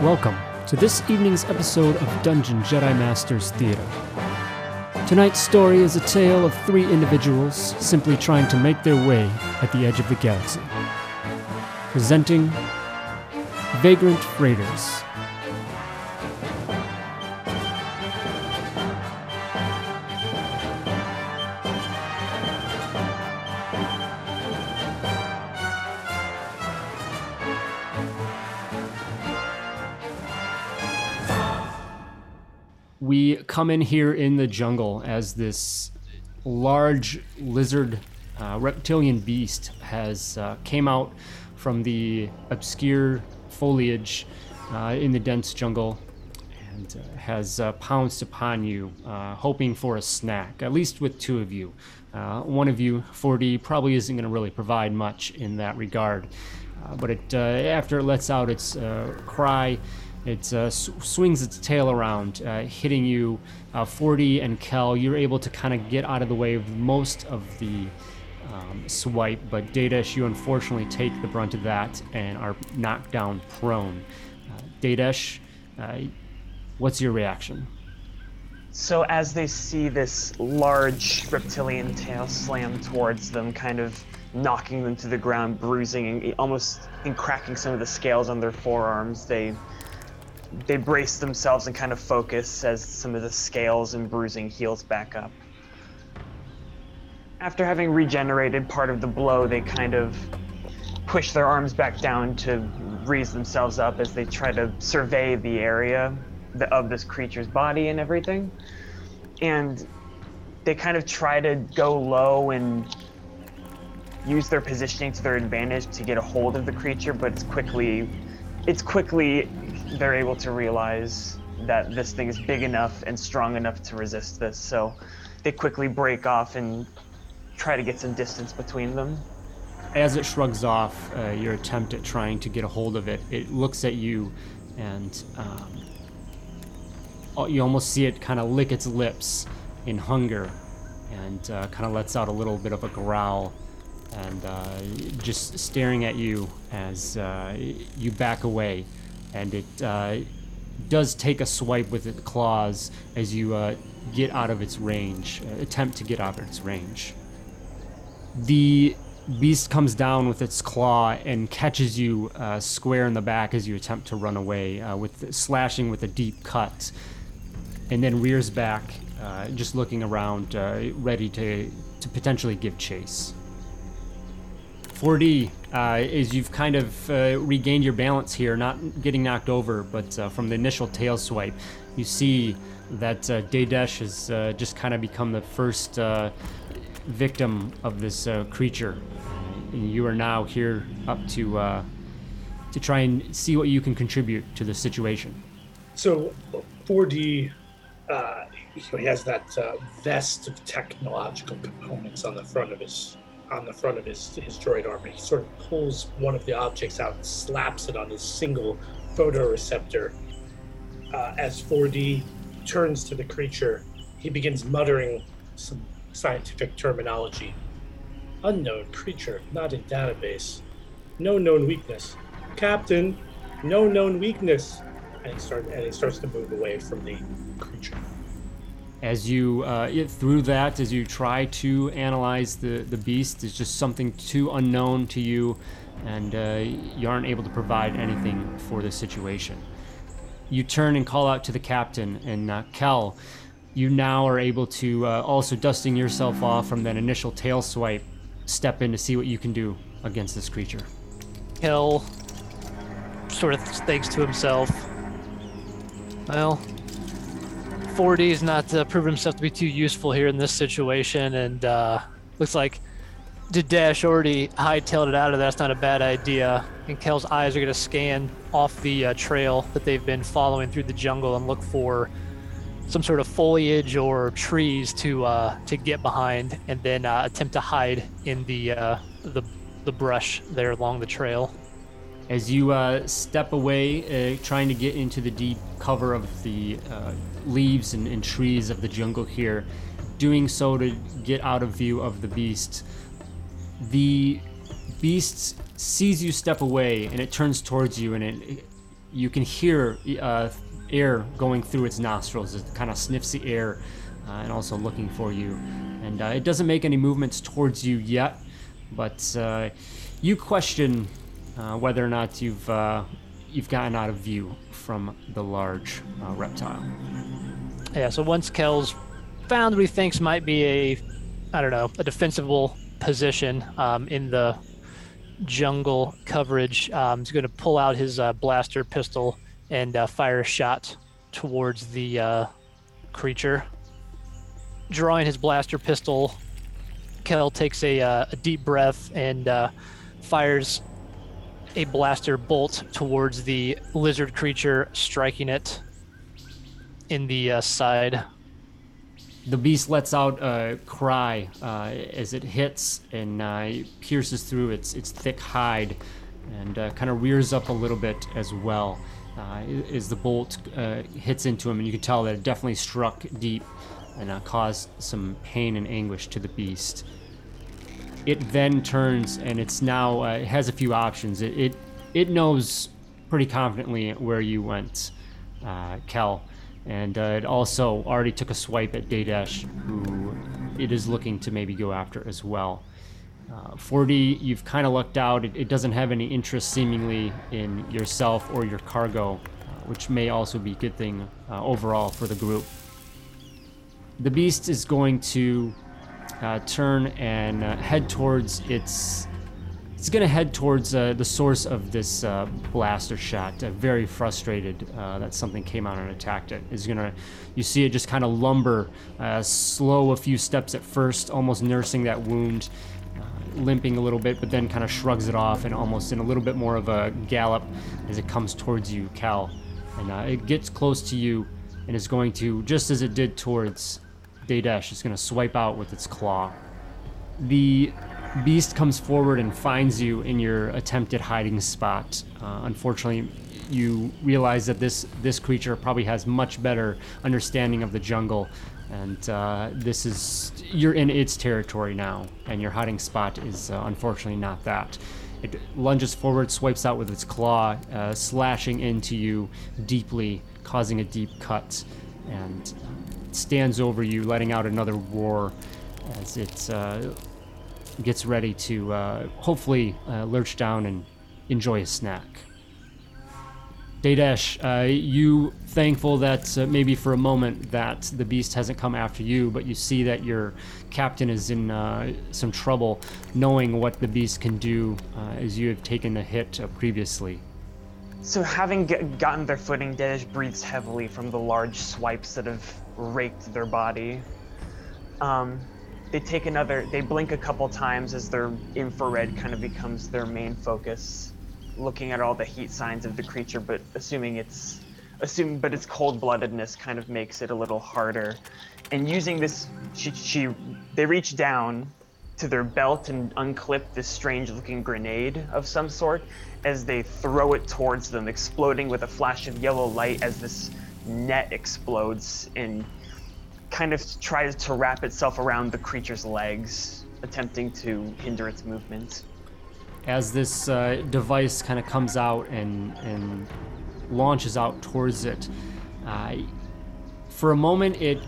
Welcome to this evening's episode of Dungeon Jedi Masters Theater. Tonight's story is a tale of three individuals simply trying to make their way at the edge of the galaxy. Presenting Vagrant Raiders. Come in here in the jungle as this large lizard uh, reptilian beast has uh, came out from the obscure foliage uh, in the dense jungle and uh, has uh, pounced upon you, uh, hoping for a snack. At least with two of you. one of you, 4D, probably isn't going to really provide much in that regard. but it, after it lets out its cry, it uh, swings its tail around, uh, hitting you. Uh, 4D and Kel, you're able to kind of get out of the way of most of the um, swipe, but Dadesh, you unfortunately take the brunt of that and are knocked down prone. Uh, Dadesh, uh, what's your reaction? So, as they see this large reptilian tail slam towards them, kind of knocking them to the ground, bruising and almost and cracking some of the scales on their forearms, they they brace themselves and kind of focus as some of the scales and bruising heals back up. After having regenerated part of the blow, they kind of push their arms back down to raise themselves up as they try to survey the area of this creature's body and everything. And they kind of try to go low and use their positioning to their advantage to get a hold of the creature, but it's quickly it's quickly they're able to realize that this thing is big enough and strong enough to resist this. So they quickly break off and try to get some distance between them. As it shrugs off uh, your attempt at trying to get a hold of it, it looks at you and um, you almost see it kind of lick its lips in hunger and uh, kind of lets out a little bit of a growl and uh, just staring at you as uh, you back away and it uh, does take a swipe with its claws as you uh, get out of its range, uh, attempt to get out of its range. The beast comes down with its claw and catches you uh, square in the back as you attempt to run away, uh, with slashing with a deep cut, and then rears back, uh, just looking around, ready to to potentially give chase. 4D, uh, is you've kind of uh, regained your balance here, not getting knocked over, but uh, from the initial tail swipe, you see that uh, Dadesh has uh, just kind of become the first uh, victim of this uh, creature. And you are now here up to to try and see what you can contribute to the situation. So, 4D, he has that vest of technological components on the front of his on the front of his, his droid armor. He sort of pulls one of the objects out and slaps it on his single photoreceptor. Uh, as 4D turns to the creature, he begins muttering some scientific terminology. Unknown creature, not in database. No known weakness. Captain, no known weakness. And he, start, and he starts to move away from the creature as you uh, through that as you try to analyze the the beast is just something too unknown to you and uh, you aren't able to provide anything for the situation. You turn and call out to the captain and uh, you now are able to uh, also dusting yourself off from that initial tail swipe step in to see what you can do against this creature. Kel sort of thinks to himself well 4D has not uh, proven himself to be too useful here in this situation, and uh, looks like Dadesh already hightailed it out of That's not a bad idea. And Kel's eyes are going to scan off the uh, trail that they've been following through the jungle and look for some sort of foliage or trees to uh, to get behind, and then uh, attempt to hide in the uh, the the brush there along the trail. As you uh, step away, uh, trying to get into the deep cover of the uh, leaves and, and, trees of the jungle here, doing so to get out of view of the beast, the beast sees you step away and it turns towards you and it, you can hear uh, air going through its nostrils. It kind of sniffs the air uh, and also looking for you. And uh, it doesn't make any movements towards you yet, but you question uh, whether or not you've uh, you've gotten out of view from the large uh, reptile. Yeah, so once Kel's found what he thinks might be a, I don't know, a defensible position um, in the jungle coverage, um, he's going to pull out his uh, blaster pistol and uh, fire a shot towards the uh, creature. Drawing his blaster pistol, Kel takes a, a deep breath and fires a blaster bolt towards the lizard creature, striking it in the uh, side. The beast lets out a cry uh, as it hits and uh, pierces through its its thick hide, and uh, kind of rears up a little bit as well. Uh, as the bolt uh, hits into him, and you can tell that it definitely struck deep and caused some pain and anguish to the beast. It then turns, and it's now uh, it has a few options. It, it it knows pretty confidently where you went, uh, Kel, and uh, it also already took a swipe at Daydash, who it is looking to maybe go after as well. Uh, 4D, you've kind of lucked out. It, it doesn't have any interest seemingly in yourself or your cargo, uh, which may also be a good thing uh, overall for the group. The beast is going to uh, turn and uh, head towards its. It's to head towards uh, the source of this uh, blaster shot. Uh, very frustrated uh, that something came out and attacked it. Is to, you see it just kind of lumber, slow a few steps at first, almost nursing that wound, limping a little bit, but then kind of shrugs it off and almost in a little bit more of a gallop as it comes towards you, Cal. And it gets close to you and is going to, just as it did towards It's going to swipe out with its claw. The beast comes forward and finds you in your attempted hiding spot. Uh, unfortunately, you realize that this this creature probably has much better understanding of the jungle, and uh, this is you're in its territory now, and your hiding spot is uh, unfortunately not that. It lunges forward, swipes out with its claw, uh, slashing into you deeply, causing a deep cut, and stands over you, letting out another roar as it uh, gets ready to uh, hopefully uh, lurch down and enjoy a snack. Daydash, uh, you thankful that uh, maybe for a moment that the beast hasn't come after you, but you see that your captain is in uh, some trouble, knowing what the beast can do as you have taken a hit previously. So, having gotten their footing, Desh breathes heavily from the large swipes that have raked their body. Um, they take another, they blink a couple times as their infrared kind of becomes their main focus, looking at all the heat signs of the creature, but assuming it's, assuming, but its cold-bloodedness kind of makes it a little harder. And using this, she, she, they reach down to their belt and unclip this strange-looking grenade of some sort as they throw it towards them, exploding with a flash of yellow light as this net explodes and kind of tries to wrap itself around the creature's legs, attempting to hinder its movement. As this uh, device kind of comes out and, and launches out towards it, uh, for a moment it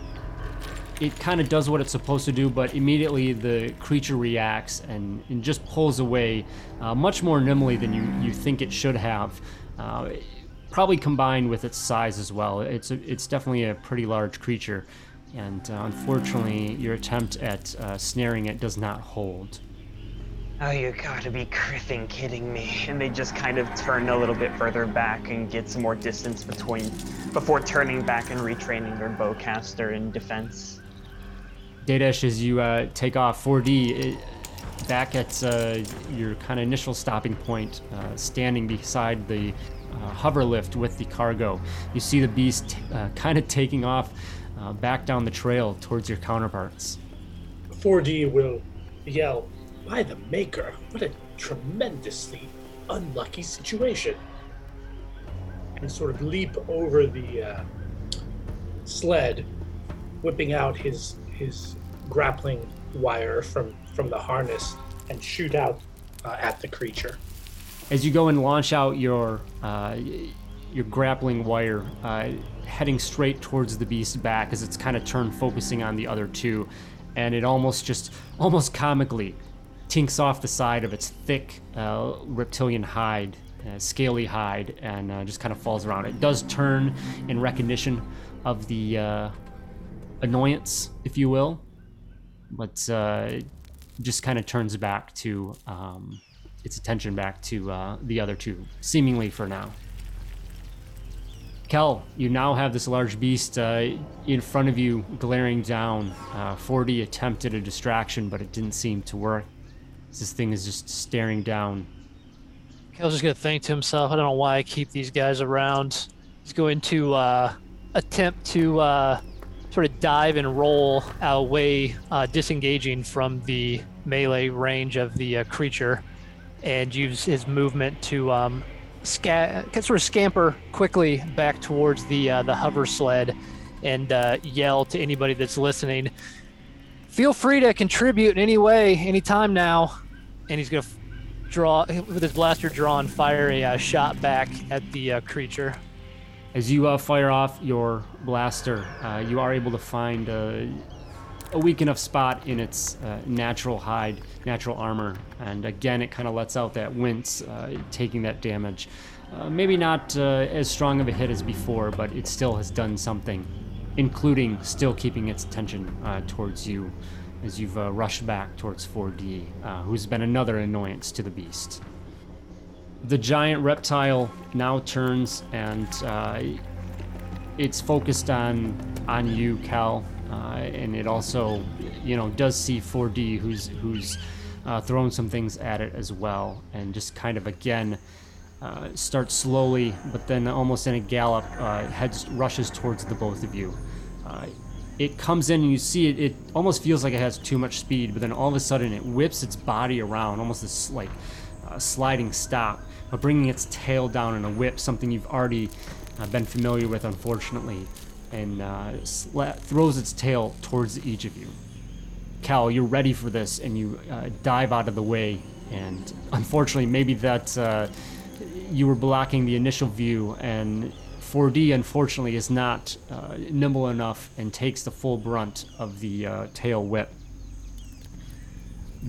it kind of does what it's supposed to do, but immediately the creature reacts and, and just pulls away uh, much more nimbly than you, you think it should have. Uh, probably combined with its size as well. It's a, it's definitely a pretty large creature, and uh, unfortunately, your attempt at uh, snaring it does not hold. Oh, you gotta be kriffing kidding me. And they just kind of turn a little bit further back and get some more distance between before turning back and retraining their bowcaster in defense. Daydash, as you uh, take off 4D, it, back at uh, your kind of initial stopping point, uh, standing beside the uh, hover lift with the cargo, you see the beast uh, kind of taking off uh, back down the trail towards your counterparts. 4D will yell, By the Maker, what a tremendously unlucky situation. And sort of leap over the sled, whipping out his his grappling wire from, from the harness and shoot out uh, at the creature. As you go and launch out your uh, your grappling wire, uh, heading straight towards the beast's back as it's kind of turned, focusing on the other two, and it almost just, almost comically, tinks off the side of its thick uh, reptilian hide, uh, scaly hide, and uh, just kind of falls around. It does turn in recognition of the annoyance, if you will, but uh, just kind of turns back to um, its attention back to uh, the other two, seemingly for now. Kel, you now have this large beast uh, in front of you, glaring down. Uh, 4D attempted a distraction, but it didn't seem to work. This thing is just staring down. Kel's just gonna think to himself, I don't know why I keep these guys around. He's going to uh, attempt to uh, sort of dive and roll away, uh, disengaging from the melee range of the uh, creature, and use his movement to um, sca- sort of scamper quickly back towards the uh, the hover sled, and uh, yell to anybody that's listening. Feel free to contribute in any way, anytime now. And he's gonna f- draw with his blaster drawn, fire a uh, shot back at the uh, creature. As you uh, fire off your blaster, uh, you are able to find a, a weak enough spot in its uh, natural hide, natural armor, and again, it kind of lets out that wince, uh, taking that damage. Uh, maybe not uh, as strong of a hit as before, but it still has done something, including still keeping its attention towards you as you've rushed back towards 4D, uh, who's been another annoyance to the beast. The giant reptile now turns and uh, it's focused on on you, Cal, uh, and it also, you know, does see 4D, who's who's uh, thrown some things at it as well, and just kind of again uh, starts slowly, but then almost in a gallop, uh, heads rushes towards the both of you. Uh, it comes in and you see it. It almost feels like it has too much speed, but then all of a sudden it whips its body around, almost this like sliding stop, but bringing its tail down in a whip, something you've already uh, been familiar with, unfortunately, and uh, throws its tail towards each of you. Cal, you're ready for this, and you uh, dive out of the way. And unfortunately, maybe that uh, you were blocking the initial view, and 4D unfortunately is not uh, nimble enough and takes the full brunt of the uh, tail whip.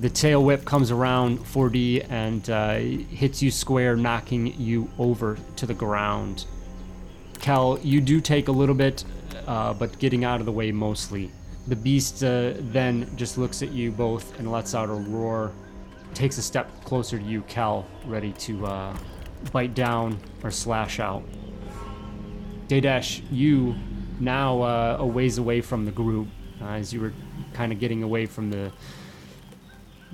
The tail whip comes around 4D and uh, hits you square, knocking you over to the ground. Cal, you do take a little bit, uh, but getting out of the way mostly. The beast uh, then just looks at you both and lets out a roar. Takes a step closer to you, Cal, ready to uh, bite down or slash out. Daydash, you now uh, a ways away from the group, uh, as you were kind of getting away from the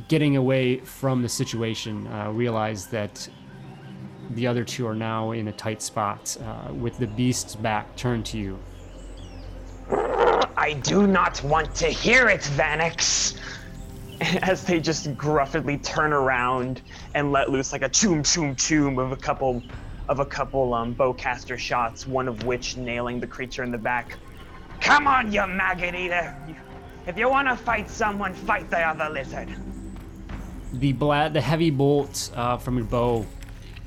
getting away from the situation, uh, realize that the other two are now in a tight spot, uh, with the beast's back turned to you. I do not want to hear it, Vanix. As they just gruffly turn around and let loose like a choom choom choom of a couple of a couple um, bowcaster shots, one of which nailing the creature in the back. Come on, you maggot eater! If you want to fight someone, fight the other lizard. The bla- the heavy bolt uh, from your bow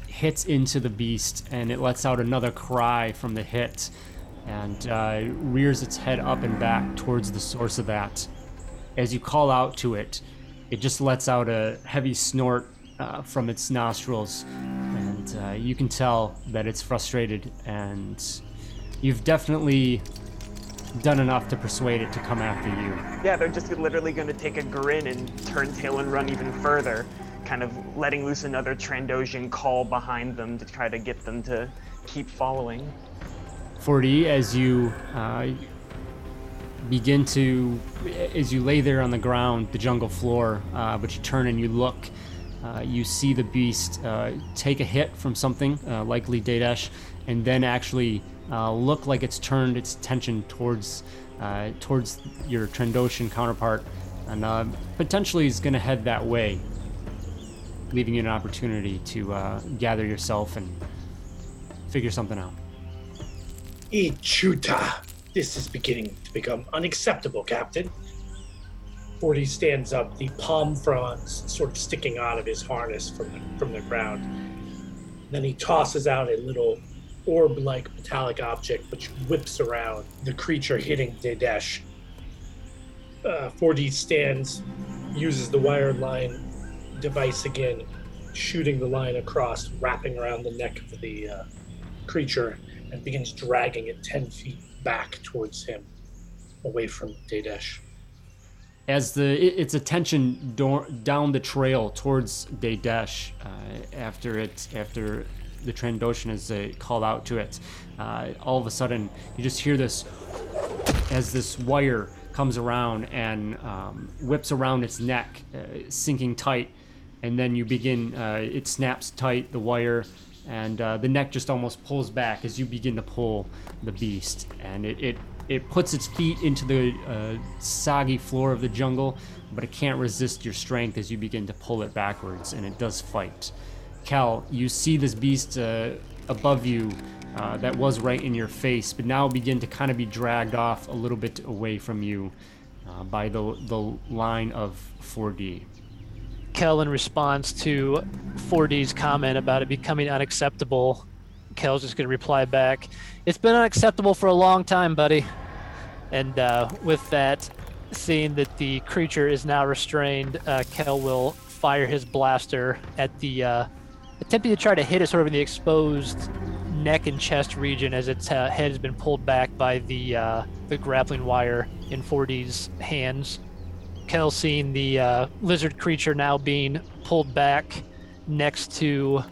hits into the beast, and it lets out another cry from the hit, and uh, rears its head up and back towards the source of that. As you call out to it, it just lets out a heavy snort uh, from its nostrils, and uh, you can tell that it's frustrated, and you've definitely done enough to persuade it to come after you. Yeah, they're just literally going to take a grin and turn tail and run even further, kind of letting loose another Trandoshan call behind them to try to get them to keep following. 4D as you uh, begin to as you lay there on the ground the jungle floor uh, but you turn and you look uh, you see the beast uh, take a hit from something uh, likely Dadesh and then actually uh, look like it's turned its attention towards uh, towards your Trandoshan counterpart and uh, potentially is going to head that way leaving you an opportunity to uh, gather yourself and figure something out Ichuta! This is beginning to become unacceptable, Captain. 4D stands up, the palm fronds sort of sticking out of his harness from the, from the ground. Then he tosses out a little orb-like metallic object which whips around the creature hitting Dadesh. Uh, 4D stands, uses the wire line device again, shooting the line across, wrapping around the neck of the uh, creature, and begins dragging it 10 feet back towards him, away from Dadesh. as the it, its attention do- down the trail towards Dadesh uh, after it after the Trandoshan is uh, called out to it, uh, all of a sudden you just hear this as this wire comes around and um, whips around its neck, uh, sinking tight, and then you begin. Uh, it snaps tight the wire. And uh, the neck just almost pulls back as you begin to pull the beast, and it, it it puts its feet into the uh, soggy floor of the jungle, but it can't resist your strength as you begin to pull it backwards, and it does fight. Cal, you see this beast uh, above you uh, that was right in your face, but now begin to kind of be dragged off a little bit away from you uh, by the, the line of 4D. Kel, in response to 4D's comment about it becoming unacceptable, Kel's just going to reply back, It's been unacceptable for a long time, buddy. And uh, with that, seeing that the creature is now restrained, uh, Kel will fire his blaster at the, uh, attempting to try to hit it sort of in the exposed neck and chest region as its uh, head has been pulled back by the, uh, the grappling wire in 4D's hands. Kel seeing the uh, lizard creature now being pulled back next to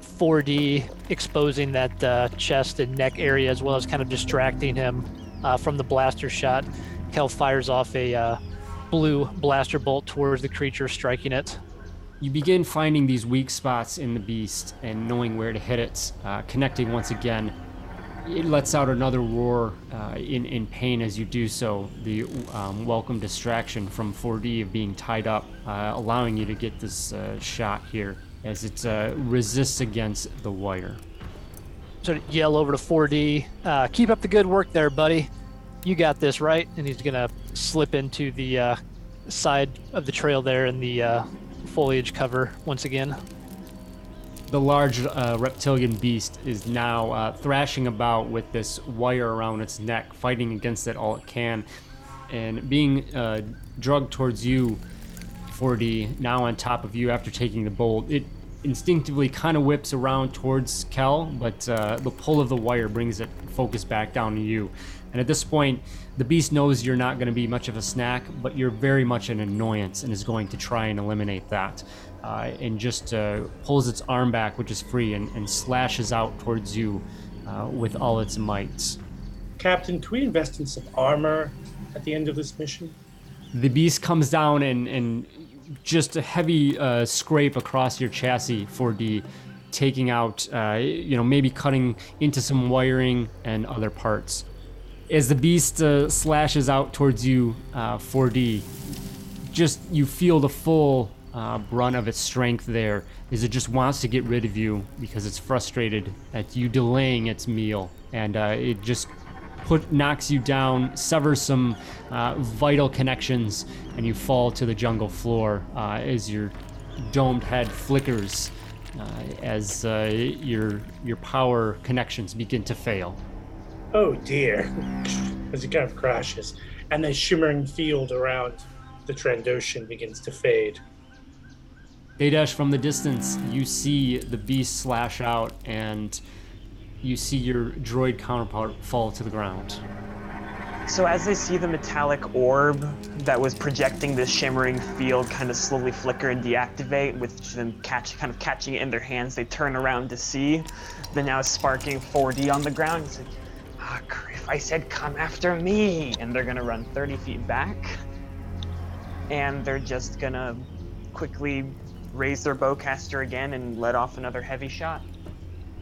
4D, exposing that uh, chest and neck area as well as kind of distracting him uh, from the blaster shot. Kel fires off a uh, blue blaster bolt towards the creature, striking it. You begin finding these weak spots in the beast and knowing where to hit it, uh, connecting once again. It lets out another roar uh, in, in pain as you do so, the um, welcome distraction from 4D of being tied up, uh, allowing you to get this uh, shot here as it uh, resists against the wire. So yell over to 4D, uh, keep up the good work there, buddy. You got this, right? And he's gonna slip into the side of the trail there in the foliage cover once again. The large uh, reptilian beast is now uh, thrashing about with this wire around its neck, fighting against it all it can, and being uh, drugged towards you, 4D, now on top of you after taking the bolt. It instinctively kind of whips around towards Kel, but uh, the pull of the wire brings it focus back down to you. And at this point, the beast knows you're not going to be much of a snack, but you're very much an annoyance and is going to try and eliminate that. Uh, and just uh, pulls its arm back, which is free, and, and slashes out towards you uh, with all its might. Captain, can we invest in some armor at the end of this mission? The beast comes down and, and just a heavy uh, scrape across your chassis 4D, taking out, uh, you know, maybe cutting into some wiring and other parts. As the beast uh, slashes out towards you, uh, 4D, just you feel the full uh, brunt of its strength there, as it just wants to get rid of you because it's frustrated at you delaying its meal, and uh, it just put knocks you down, severs some uh, vital connections, and you fall to the jungle floor uh, as your domed head flickers uh, as uh, your your power connections begin to fail. Oh dear. As it kind of crashes. And the shimmering field around the Trandoshan begins to fade. Dadesh, from the distance, you see the beast slash out, and you see your droid counterpart fall to the ground. So as they see the metallic orb that was projecting this shimmering field kind of slowly flicker and deactivate, with them catch kind of catching it in their hands, they turn around to see the now sparking 4D on the ground. It's like, ah, Kriff, I said come after me, and they're gonna run 30 feet back, and they're just gonna quickly raise their bowcaster again and let off another heavy shot.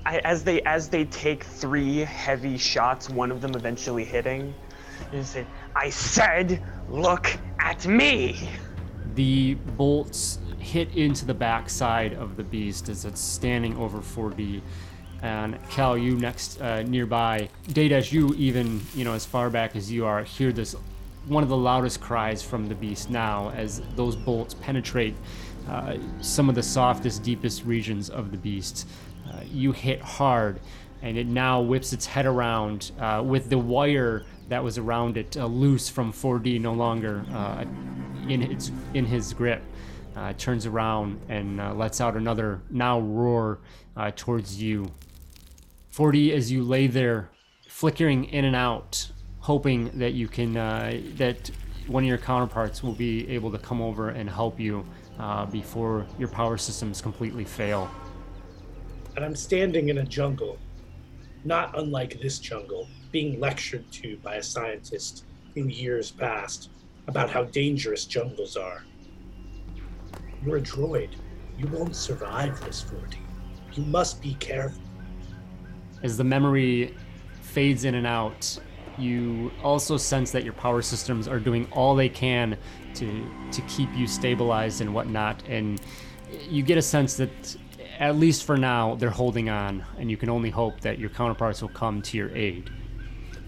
As they as they take three heavy shots, one of them eventually hitting, and say, "I said, look at me." The bolts hit into the backside of the beast as it's standing over 4D. And Cal, you next uh, nearby, Dadesh, you even, you know, as far back as you are, hear this one of the loudest cries from the beast now as those bolts penetrate uh, some of the softest, deepest regions of the beast. Uh, you hit hard, and it now whips its head around uh, with the wire that was around it uh, loose from 4D no longer uh, in its in his grip. Turns around and lets out another now roar towards you. 4D, as you lay there, flickering in and out, hoping that you can that one of your counterparts will be able to come over and help you uh, before your power systems completely fail. And I'm standing in a jungle, not unlike this jungle, being lectured to by a scientist in years past about how dangerous jungles are. You're a droid. You won't survive this 4D. You must be careful. As the memory fades in and out, you also sense that your power systems are doing all they can to to keep you stabilized and whatnot, and you get a sense that at least for now they're holding on, and you can only hope that your counterparts will come to your aid.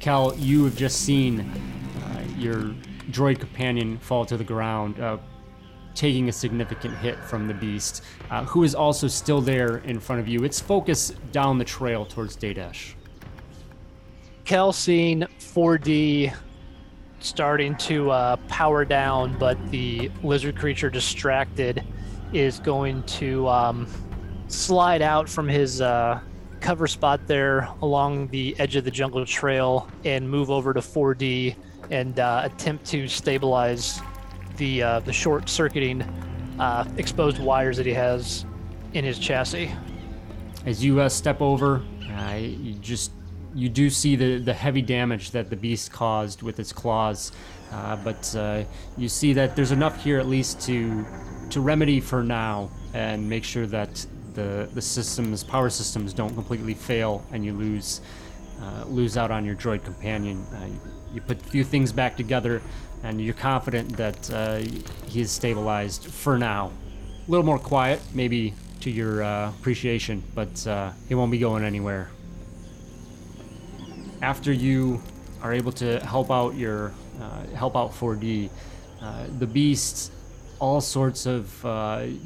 Cal, you have just seen uh, your droid companion fall to the ground, uh, taking a significant hit from the beast, uh, who is also still there in front of you. Its focus down the trail towards Dadesh. Kel seeing 4D starting to uh, power down, but the lizard creature distracted is going to um, slide out from his uh, cover spot there along the edge of the jungle trail and move over to 4D and uh, attempt to stabilize the uh, the short circuiting uh, exposed wires that he has in his chassis. As you uh, step over, uh, you just you do see the, the heavy damage that the beast caused with its claws, but you see that there's enough here at least to to remedy for now and make sure that the the systems power systems don't completely fail and you lose uh, lose out on your droid companion. Uh, you put a few things back together, and you're confident that uh, he is stabilized for now. A little more quiet, maybe to your uh, appreciation, but uh, it won't be going anywhere. After you are able to help out your uh, help out 4D, uh, the beast, all sorts of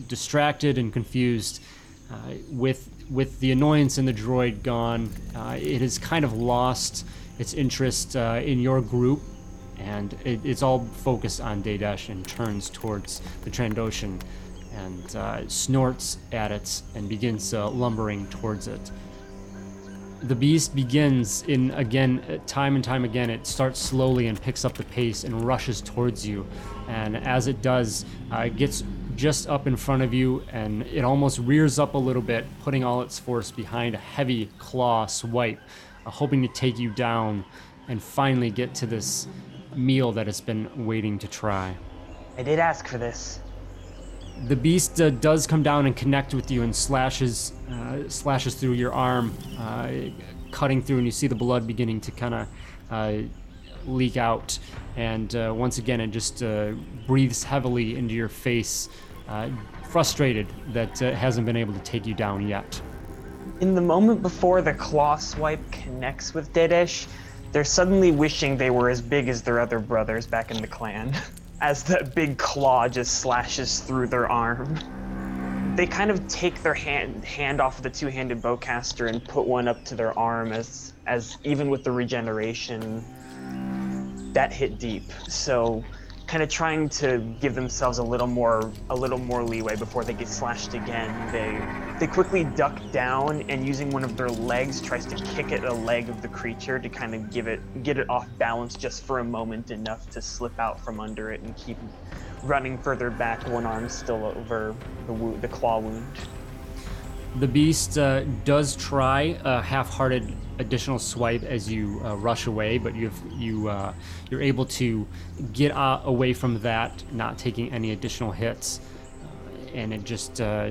distracted and confused, uh, with with the annoyance in the droid gone, uh, it has kind of lost its interest uh, in your group, and it, it's all focused on Daydash and turns towards the Trandoshan and uh, snorts at it and begins uh, lumbering towards it. The beast begins in again, time and time again. It starts slowly and picks up the pace and rushes towards you. And as it does, it gets just up in front of you and it almost rears up a little bit, putting all its force behind a heavy claw swipe, uh, hoping to take you down and finally get to this meal that it's been waiting to try. I did ask for this. The beast uh, does come down and connect with you and slashes uh, slashes through your arm, uh, cutting through, and you see the blood beginning to kind of uh, leak out. And uh, once again, it just uh, breathes heavily into your face, uh, frustrated that it hasn't been able to take you down yet. In the moment before the claw swipe connects with Dedesh, they're suddenly wishing they were as big as their other brothers back in the clan, as the big claw just slashes through their arm. They kind of take their hand hand off of the two-handed bowcaster and put one up to their arm as as even with the regeneration that hit deep. So kind of trying to give themselves a little more a little more leeway before they get slashed again. They they quickly duck down and using one of their legs tries to kick at a leg of the creature to kind of give it get it off balance just for a moment enough to slip out from under it and keep running further back, one arm still over the wo- the claw wound. The beast uh, does try a half-hearted additional swipe as you uh, rush away, but you've, you uh, you're able to get uh, away from that, not taking any additional hits, uh, and it just uh,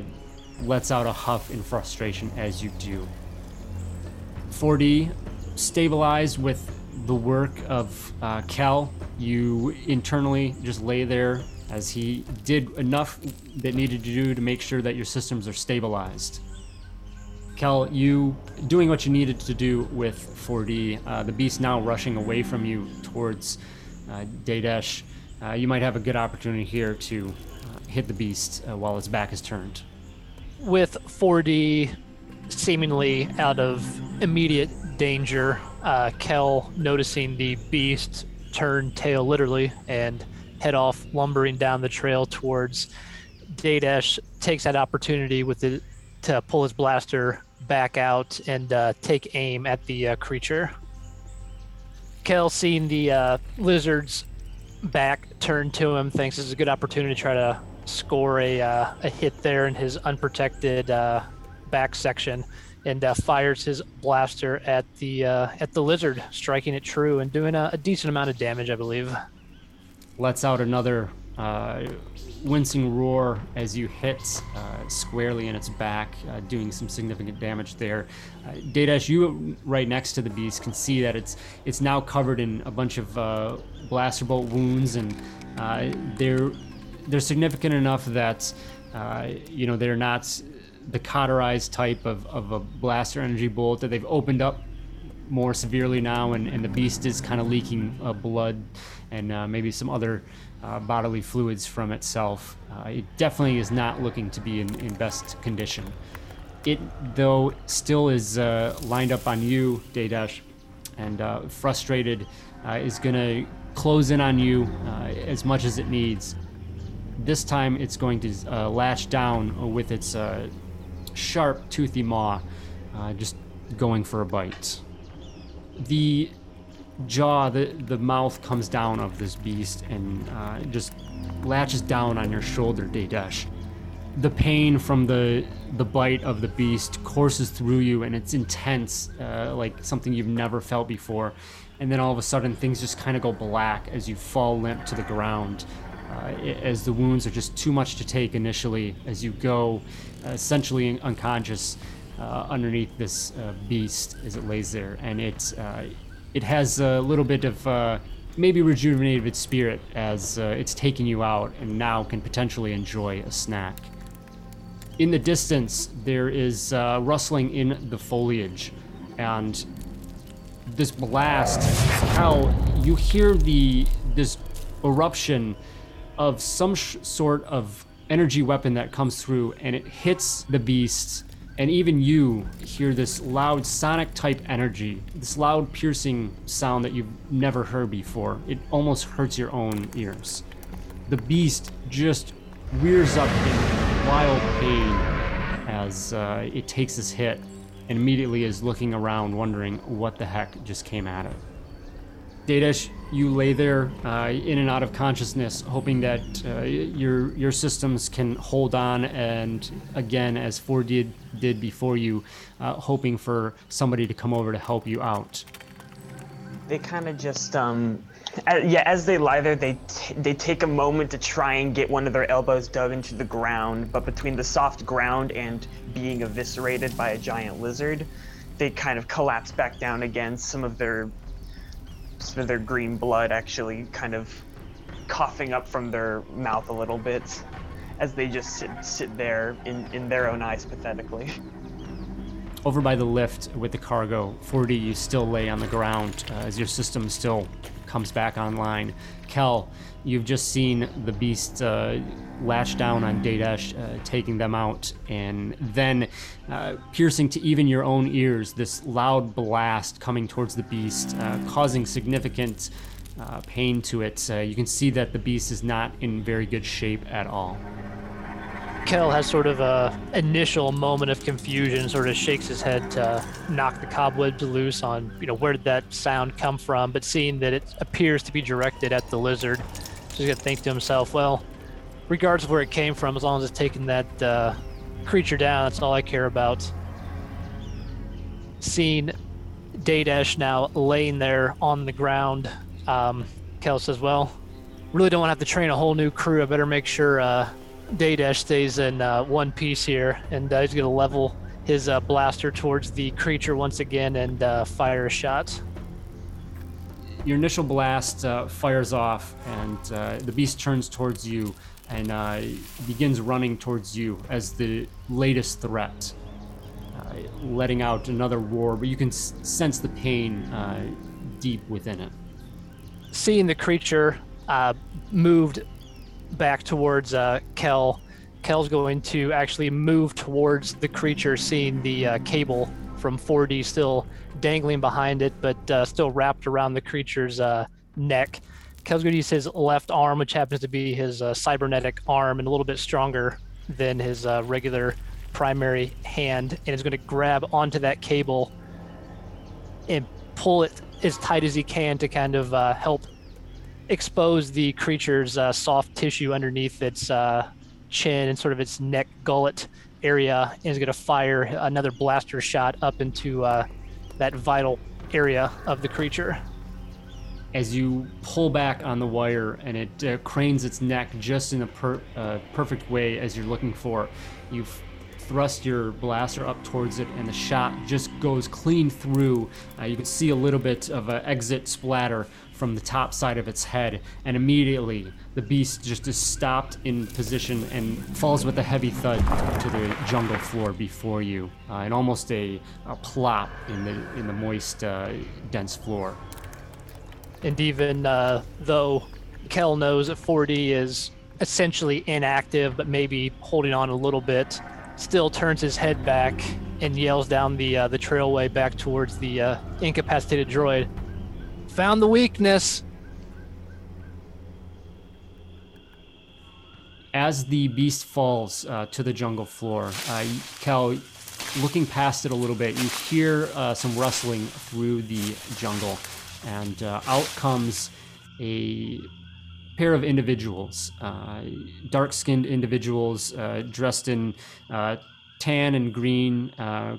lets out a huff in frustration as you do. 4D stabilized with the work of uh, Kel. You internally just lay there as he did enough that needed to do to make sure that your systems are stabilized. Kel, you doing what you needed to do with 4D, uh, the beast now rushing away from you towards uh, Dadesh. Uh, you might have a good opportunity here to uh, hit the beast uh, while its back is turned. with 4D seemingly out of immediate danger, uh, Kel, noticing the beast turn tail literally and head off, lumbering down the trail towards Daydash, takes that opportunity with it to pull his blaster back out and uh, take aim at the uh, creature. Kel, seeing the uh, lizard's back turn to him, thinks this is a good opportunity to try to score a, uh, a hit there in his unprotected uh, back section and uh, fires his blaster at the at the lizard, striking it true and doing a, a decent amount of damage, I believe. Lets out another uh, wincing roar as you hit uh, squarely in its back, uh, doing some significant damage there. Uh, Daydash, you right next to the beast can see that it's it's now covered in a bunch of uh, blaster bolt wounds, and uh, they're they're significant enough that uh, you know they're not the cauterized type of, of a blaster energy bolt that they've opened up more severely now, and, and the beast is kind of leaking blood and maybe some other uh, bodily fluids from itself. Uh, it definitely is not looking to be in, in best condition. It, though, still is uh, lined up on you, Daydash, and uh, frustrated, is going to close in on you as much as it needs. This time, it's going to latch down with its sharp, toothy maw, uh, just going for a bite. The jaw, the, the mouth comes down of this beast and uh, just latches down on your shoulder, Daydash. The pain from the the bite of the beast courses through you, and it's intense, uh, like something you've never felt before. And then all of a sudden, things just kind of go black as you fall limp to the ground uh, as the wounds are just too much to take initially as you go uh, essentially unconscious uh, underneath this uh, beast as it lays there. And it's it has a little bit of uh, maybe rejuvenated its spirit as it's taken you out and now can potentially enjoy a snack. In the distance, there is rustling in the foliage, and this blast, how you hear the this eruption of some sh- sort of energy weapon that comes through and it hits the beast and even you hear this loud sonic type energy this loud piercing sound that you've never heard before. It almost hurts your own ears. The beast just rears up in wild pain as uh, it takes this hit and immediately is looking around wondering what the heck just came at it Daydash, you lay there uh, in and out of consciousness, hoping that uh, your your systems can hold on, and again, as 4 did did before you, uh, hoping for somebody to come over to help you out. They kind of just, um, yeah, as they lie there, they t- they take a moment to try and get one of their elbows dug into the ground, but between the soft ground and being eviscerated by a giant lizard, they kind of collapse back down again. Some of their some of their green blood actually kind of coughing up from their mouth a little bit as they just sit, sit there in, in their own eyes pathetically. Over by the lift with the cargo, 4D, you still lay on the ground uh, as your system still comes back online. Kel, you've just seen the beast uh, lash down on Daydash, uh, taking them out, and then uh, piercing to even your own ears, this loud blast coming towards the beast, uh, causing significant uh, pain to it. Uh, you can see that the beast is not in very good shape at all. Kel has sort of a initial moment of confusion, sort of shakes his head to knock the cobwebs loose on, you know, where did that sound come from? But seeing that it appears to be directed at the lizard, he's gonna think to himself, well, regardless of where it came from, as long as it's taking that uh, creature down, that's all I care about. Seeing Daydash now laying there on the ground, um, Kel says, well, really don't want to have to train a whole new crew. I better make sure uh, Daydash stays in uh, one piece here, and uh, he's going to level his uh, blaster towards the creature once again and uh, fire a shot. Your initial blast uh, fires off, and uh, the beast turns towards you and begins running towards you as the latest threat, letting out another roar. But you can s- sense the pain deep within it. Seeing the creature moved back towards uh, Kel. Kel's going to actually move towards the creature, seeing the uh, cable from 4D still dangling behind it, but uh, still wrapped around the creature's uh, neck. Kel's going to use his left arm, which happens to be his uh, cybernetic arm and a little bit stronger than his uh, regular primary hand, and is going to grab onto that cable and pull it as tight as he can to kind of uh, help expose the creature's uh, soft tissue underneath its uh, chin and sort of its neck gullet area and is going to fire another blaster shot up into uh, that vital area of the creature. As you pull back on the wire and it uh, cranes its neck just in the per- uh, perfect way as you're looking for, you thrust your blaster up towards it and the shot just goes clean through. Uh, you can see a little bit of an exit splatter from the top side of its head, and immediately the beast just is stopped in position and falls with a heavy thud to the jungle floor before you, uh, and almost a, a plop in the in the moist, uh, dense floor. And even uh, though Kel knows that 4D is essentially inactive, but maybe holding on a little bit, still turns his head back and yells down the uh, the trailway back towards the uh, incapacitated droid. Found the weakness. As the beast falls uh, to the jungle floor, uh, Cal, looking past it a little bit, you hear uh, some rustling through the jungle, and uh, out comes a pair of individuals, uh, dark skinned individuals uh, dressed in uh, tan and green, uh,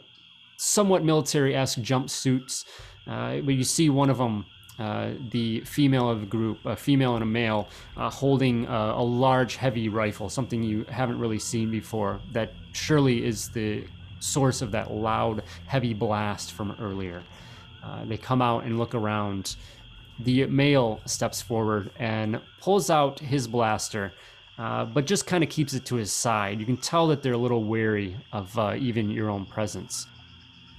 somewhat military esque jumpsuits. Uh, but you see one of them, uh, the female of the group, a female and a male, uh, holding uh, a large, heavy rifle, something you haven't really seen before, that surely is the source of that loud, heavy blast from earlier. Uh, they come out and look around the male steps forward and pulls out his blaster, but just kind of keeps it to his side. You can tell that they're a little wary of even your own presence.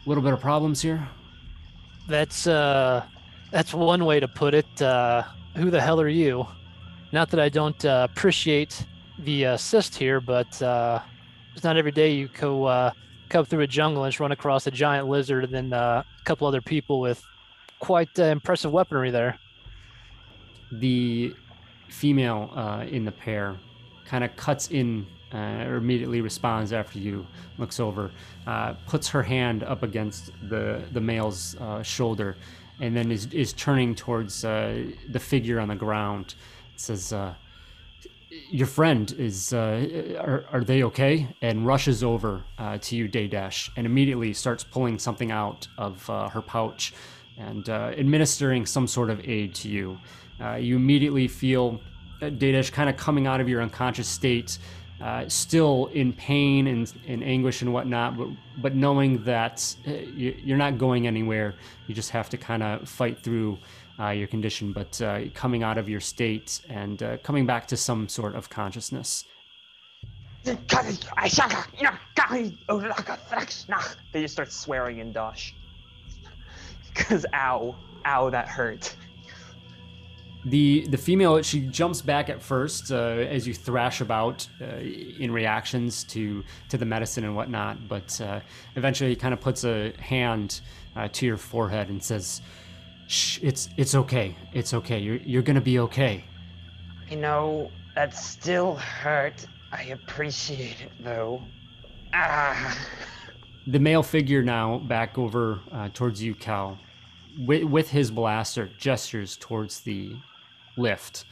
A little bit of problems here. That's uh, that's one way to put it. Uh, who the hell are you? Not that I don't uh, appreciate the assist here, but uh, it's not every day you go uh, come through a jungle and just run across a giant lizard and then uh, a couple other people with quite uh, impressive weaponry there. The female uh, in the pair kind of cuts in uh, or immediately responds after you looks over, uh, puts her hand up against the the male's uh, shoulder, and then is is turning towards uh, the figure on the ground. says, uh, "Your friend is. Uh, are are they okay?" And rushes over uh, to you, Daydash, and immediately starts pulling something out of uh, her pouch and uh, administering some sort of aid to you. You immediately feel Daydash kind of coming out of your unconscious state, uh, still in pain and, and anguish and whatnot, but, but knowing that uh, you, you're not going anywhere. You just have to kind of fight through uh, your condition, but uh, coming out of your state and uh, coming back to some sort of consciousness. They just start swearing in Dosh. Cause ow, ow, that hurt. The the female she jumps back at first uh, as you thrash about uh, in reactions to to the medicine and whatnot, but uh, eventually kind of puts a hand uh, to your forehead and says, "Shh, it's it's okay, it's okay. You're you're gonna be okay." You know, that still hurt. I appreciate it though. Ah. The male figure now back over uh, towards you, Cal, with, with his blaster, gestures towards the lift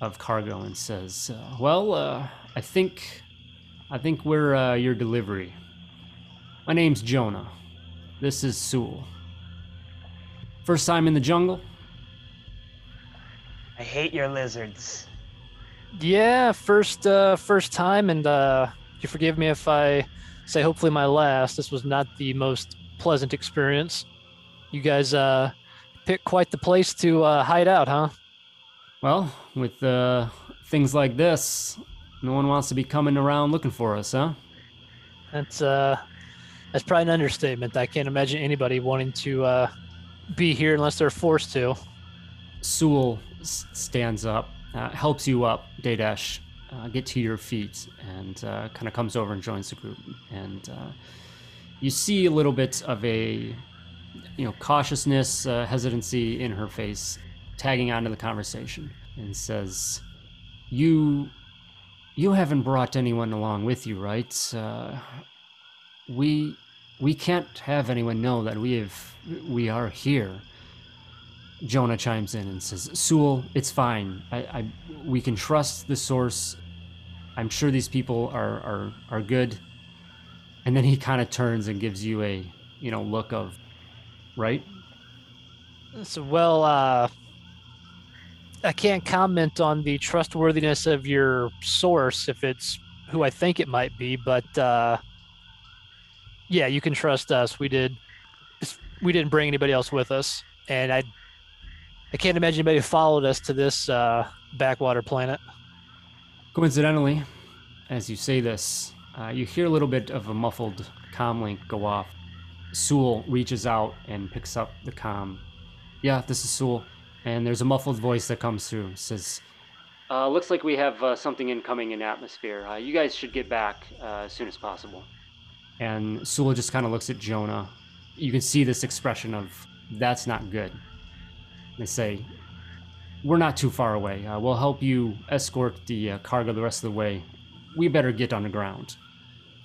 of cargo and says, uh, "Well, uh, I think, I think we're uh, your delivery. My name's Jonah. This is Sewell. First time in the jungle. I hate your lizards. Yeah, first uh, first time, and uh, you forgive me if I say hopefully my last. This was not the most pleasant experience. You guys uh, picked quite the place to uh, hide out, huh? Well, with uh, things like this, no one wants to be coming around looking for us, huh? That's uh, that's probably an understatement. I can't imagine anybody wanting to uh, be here unless they're forced to. Sewell s- stands up, uh, helps you up, Daydash, uh, get to your feet, and uh, kind of comes over and joins the group. And uh, you see a little bit of a you know cautiousness, uh, hesitancy in her face, tagging onto the conversation, and says, "You, you haven't brought anyone along with you, right? Uh, we, we can't have anyone know that we have, we are here." Jonah chimes in and says, "Sewell, it's fine. I, I, we can trust the source. I'm sure these people are are are good." And then he kind of turns and gives you a, you know, look of, right? So, well, uh, I can't comment on the trustworthiness of your source if it's who I think it might be, but uh, yeah, you can trust us. We did. We didn't bring anybody else with us, and I, I can't imagine anybody followed us to this uh, backwater planet. Coincidentally, as you say this, uh, you hear a little bit of a muffled comlink go off. Sewell reaches out and picks up the com. Yeah, this is Sewell. And there's a muffled voice that comes through. It says, uh, looks like we have uh, something incoming in atmosphere. Uh, you guys should get back uh, as soon as possible. And Sewell just kind of looks at Jonah. You can see this expression of, that's not good. They say, we're not too far away. Uh, we'll help you escort the uh, cargo the rest of the way. We better get underground.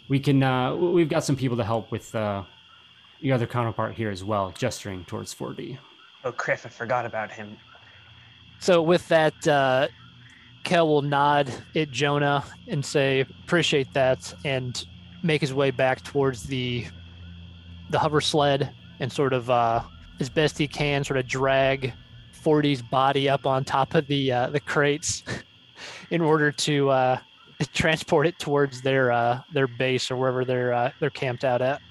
We can. Uh, we've got some people to help with uh, your other counterpart here as well, gesturing towards 4D. Oh, Kriff, I forgot about him. So with that, uh, Kel will nod at Jonah and say, "Appreciate that," and make his way back towards the the hover sled and sort of uh, as best he can, sort of drag 4D's body up on top of the uh, the crates in order to uh, transport it towards their uh, their base or wherever they're uh, they're camped out at.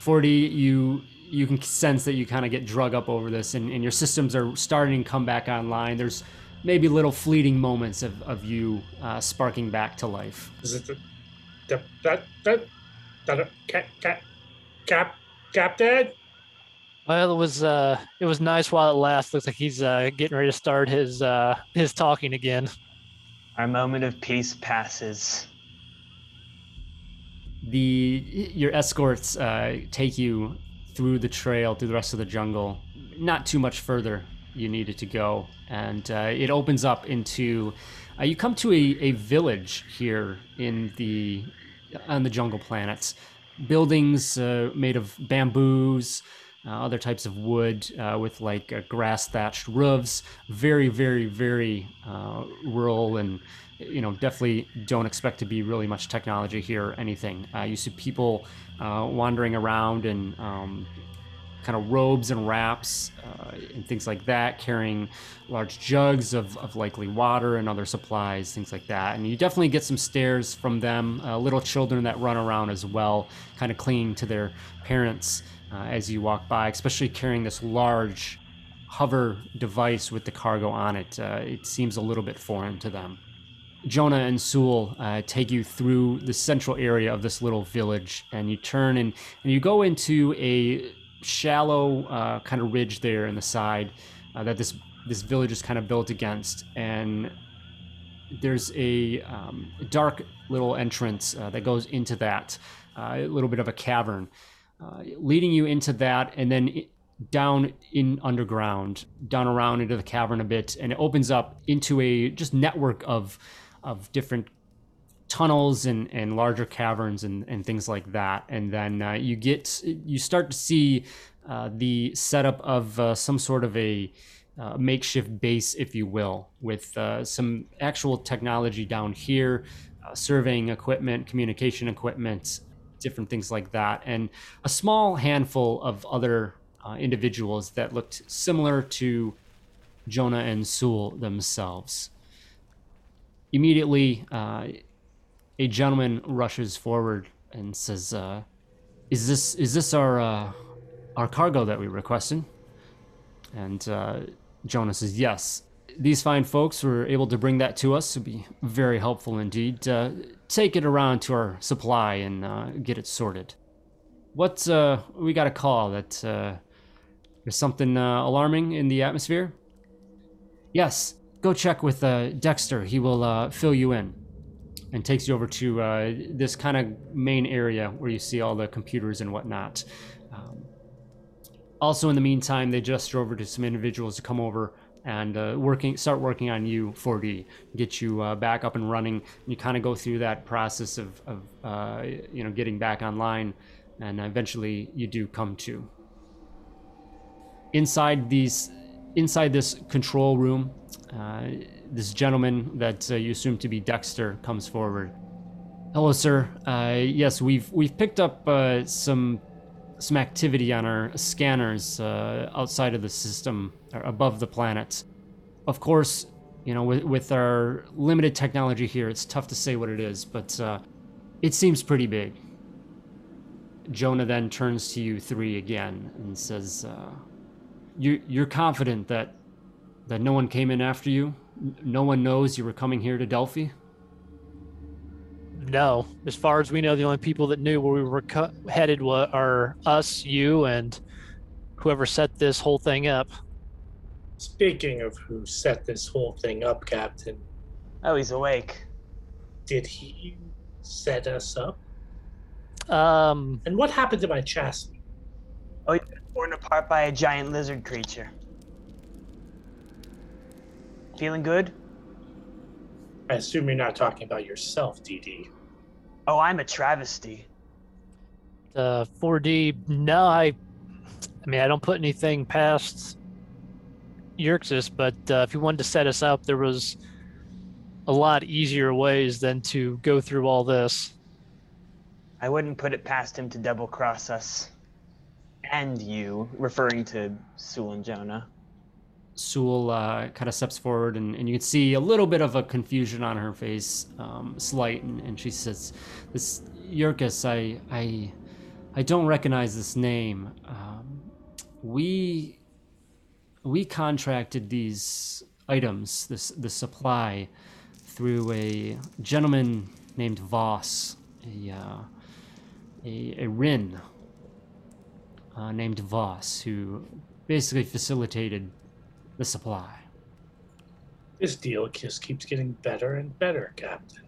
40, you you can sense that you kind of get drug up over this, and, and your systems are starting to come back online. There's maybe little fleeting moments of, of you uh, sparking back to life. Is it the, the that that that cap cap cap captain? Well, it was uh, it was nice while it lasts. Looks like he's uh, getting ready to start his uh, his talking again. Our moment of peace passes. the your escorts uh, take you through the trail through the rest of the jungle. Not too much further you needed to go. And uh, it opens up into uh, you come to a, a village here in the on the jungle planets. Buildings uh, made of bamboos uh, other types of wood uh, with like uh, grass thatched roofs. Very very very rural and you know definitely don't expect to be really much technology here or anything. You see people uh, wandering around in um, kind of robes and wraps uh, and things like that carrying large jugs of, of likely water and other supplies things like that. And you definitely get some stares from them. Uh, little children that run around as well kind of clinging to their parents uh, as you walk by especially carrying this large hover device with the cargo on it. Uh, it seems a little bit foreign to them Jonah and Sewell uh, take you through the central area of this little village, and you turn and, and you go into a shallow uh, kind of ridge there in the side uh, that this this village is kind of built against, and there's a um, dark little entrance uh, that goes into that, uh, a little bit of a cavern, uh, leading you into that, and then. i down in underground, down around into the cavern a bit, and it opens up into a just network of of different tunnels and, and larger caverns and, and things like that. And then uh, you get you start to see uh, the setup of uh, some sort of a uh, makeshift base, if you will, with uh, some actual technology down here, uh, surveying equipment, communication equipment, different things like that, and a small handful of other individuals that looked similar to Jonah and Sewell themselves. Immediately, uh, a gentleman rushes forward and says, uh, "Is this is this our uh, our cargo that we requested?" And uh, Jonah says, "Yes." These fine folks were able to bring that to us. It'd be very helpful indeed. Uh, take it around to our supply and uh, get it sorted. What uh, we got a call that uh, there's something uh, alarming in the atmosphere. Yes, go check with uh, Dexter. He will uh, fill you in. and takes you over to uh, this kind of main area where you see all the computers and whatnot. Um, also, in the meantime, they gesture over to some individuals to come over and uh, working, start working on you 4D, get you uh, back up and running. You kind of go through that process of, of uh, you know, getting back online, and eventually you do come to. Inside these, inside this control room, uh, this gentleman that uh, you assume to be Dexter comes forward. Hello, sir. Uh, yes, we've we've picked up uh, some some activity on our scanners uh, outside of the system, or above the planet. Of course, you know, with, with our limited technology here, it's tough to say what it is, but uh, it seems pretty big. Jonah then turns to you three again and says, uh, you, "You're confident that that no one came in after you? No one knows you were coming here to Delphi?" No, as far as we know, the only people that knew where we were cu- headed wa- are us, you, and whoever set this whole thing up. Speaking of who set this whole thing up, Captain, Oh, he's awake. did he set us up? Um, And what happened to my chassis? Torn apart by a giant lizard creature. Feeling good? I assume you're not talking about yourself, DD. Oh, I'm a travesty. uh, 4D. No, I. I mean, I don't put anything past Yerxis, but uh, if he wanted to set us up, there was a lot easier ways than to go through all this. I wouldn't put it past him to double cross us. And you, referring to Sewell and Jonah. Sewell uh, kind of steps forward, and, and you can see a little bit of a confusion on her face, um, slight, and, and she says, "This Yerxis, I, I, I don't recognize this name. Um, we, we contracted these items, this the supply, through a gentleman named Voss, a, uh, a, a Rin." Uh, named Voss, who basically facilitated the supply. This deal just keeps getting better and better, Captain.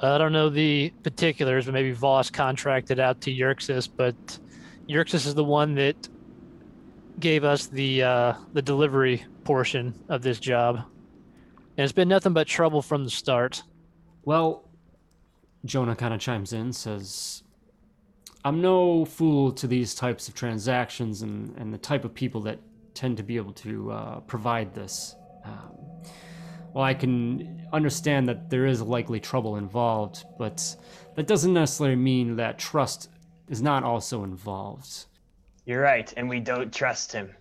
I don't know the particulars, but maybe Voss contracted out to Yerxis, but Yerxis is the one that gave us the uh, the delivery portion of this job, and it's been nothing but trouble from the start. Well, Jonah kind of chimes in, says, I'm no fool to these types of transactions and, and the type of people that tend to be able to uh, provide this. Um, well, I can understand that there is likely trouble involved, but that doesn't necessarily mean that trust is not also involved. You're right, and we don't trust him.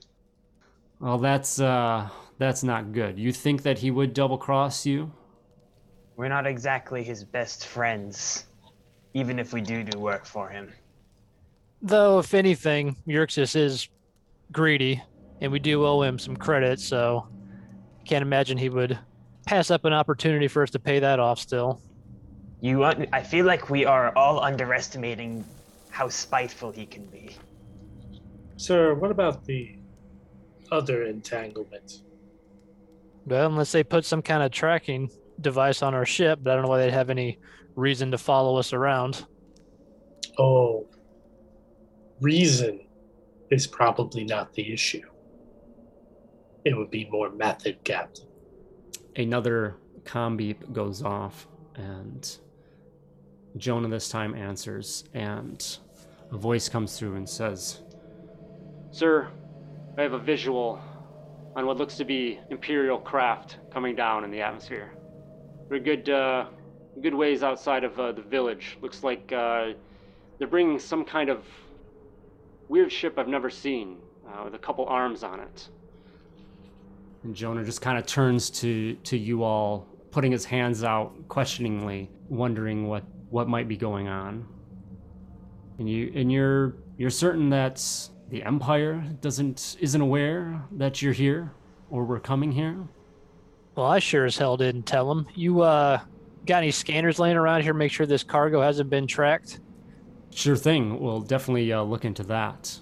Well, that's uh, that's not good. You think that he would double cross you? We're not exactly his best friends, even if we do do work for him. Though, if anything, Yerxis is greedy, and we do owe him some credit, so can't imagine he would pass up an opportunity for us to pay that off still. You, un- I feel like we are all underestimating how spiteful he can be. Sir, what about the other entanglement? Well, unless they put some kind of tracking device on our ship, but I don't know why they'd have any reason to follow us around. Oh, reason is probably not the issue. It would be more method, Captain. another comm beep goes off and jonah this time answers and a voice comes through and says sir i have a visual on what looks to be imperial craft coming down in the atmosphere we're good uh, good ways outside of uh, the village looks like uh, they're bringing some kind of weird ship i've never seen uh, with a couple arms on it and Jonah just kind of turns to to you all, putting his hands out questioningly, wondering what what might be going on. And you and you're you're certain that the Empire doesn't isn't aware that you're here or we're coming here. Well, I sure as hell didn't tell him. You uh, got any scanners laying around here? Make sure this cargo hasn't been tracked. Sure thing. We'll definitely uh, look into that.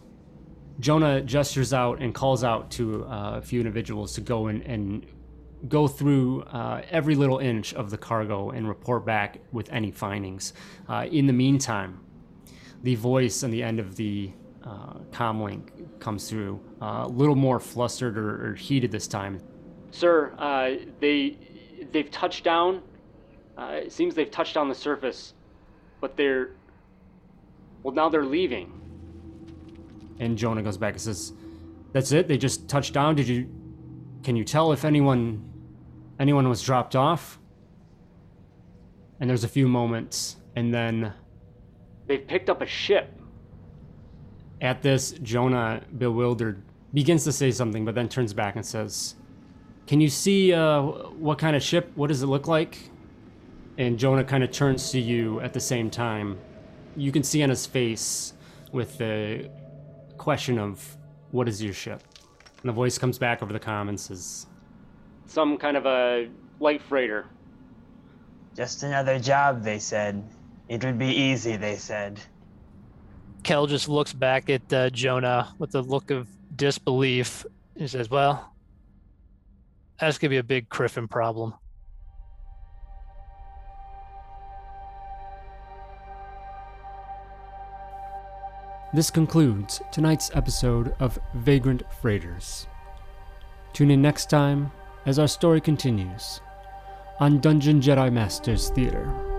Jonah gestures out and calls out to uh, a few individuals to go and, and go through uh, every little inch of the cargo and report back with any findings. Uh, in the meantime, the voice on the end of the uh, comlink comes through, uh, a little more flustered or, or heated this time. Sir, they they've touched down. It seems they've touched on the surface, but they're well now they're leaving. And Jonah goes back and says, "That's it. They just touched down. Did you? Can you tell if anyone anyone was dropped off?" And there's a few moments, and then they've picked up a ship. At this, Jonah, bewildered, begins to say something, but then turns back and says, Can you see uh, what kind of ship? What does it look like? And Jonah kind of turns to you at the same time. You can see on his face with the question of, What is your ship? And the voice comes back over the comm and says, Some kind of a light freighter. Just another job, they said. It would be easy, they said. Kel just looks back at uh, Jonah with a look of disbelief. He says, Well, that's going to be a big kriffin problem. This concludes tonight's episode of Vagrant Freighters. Tune in next time as our story continues on Dungeon Jedi Masters Theater.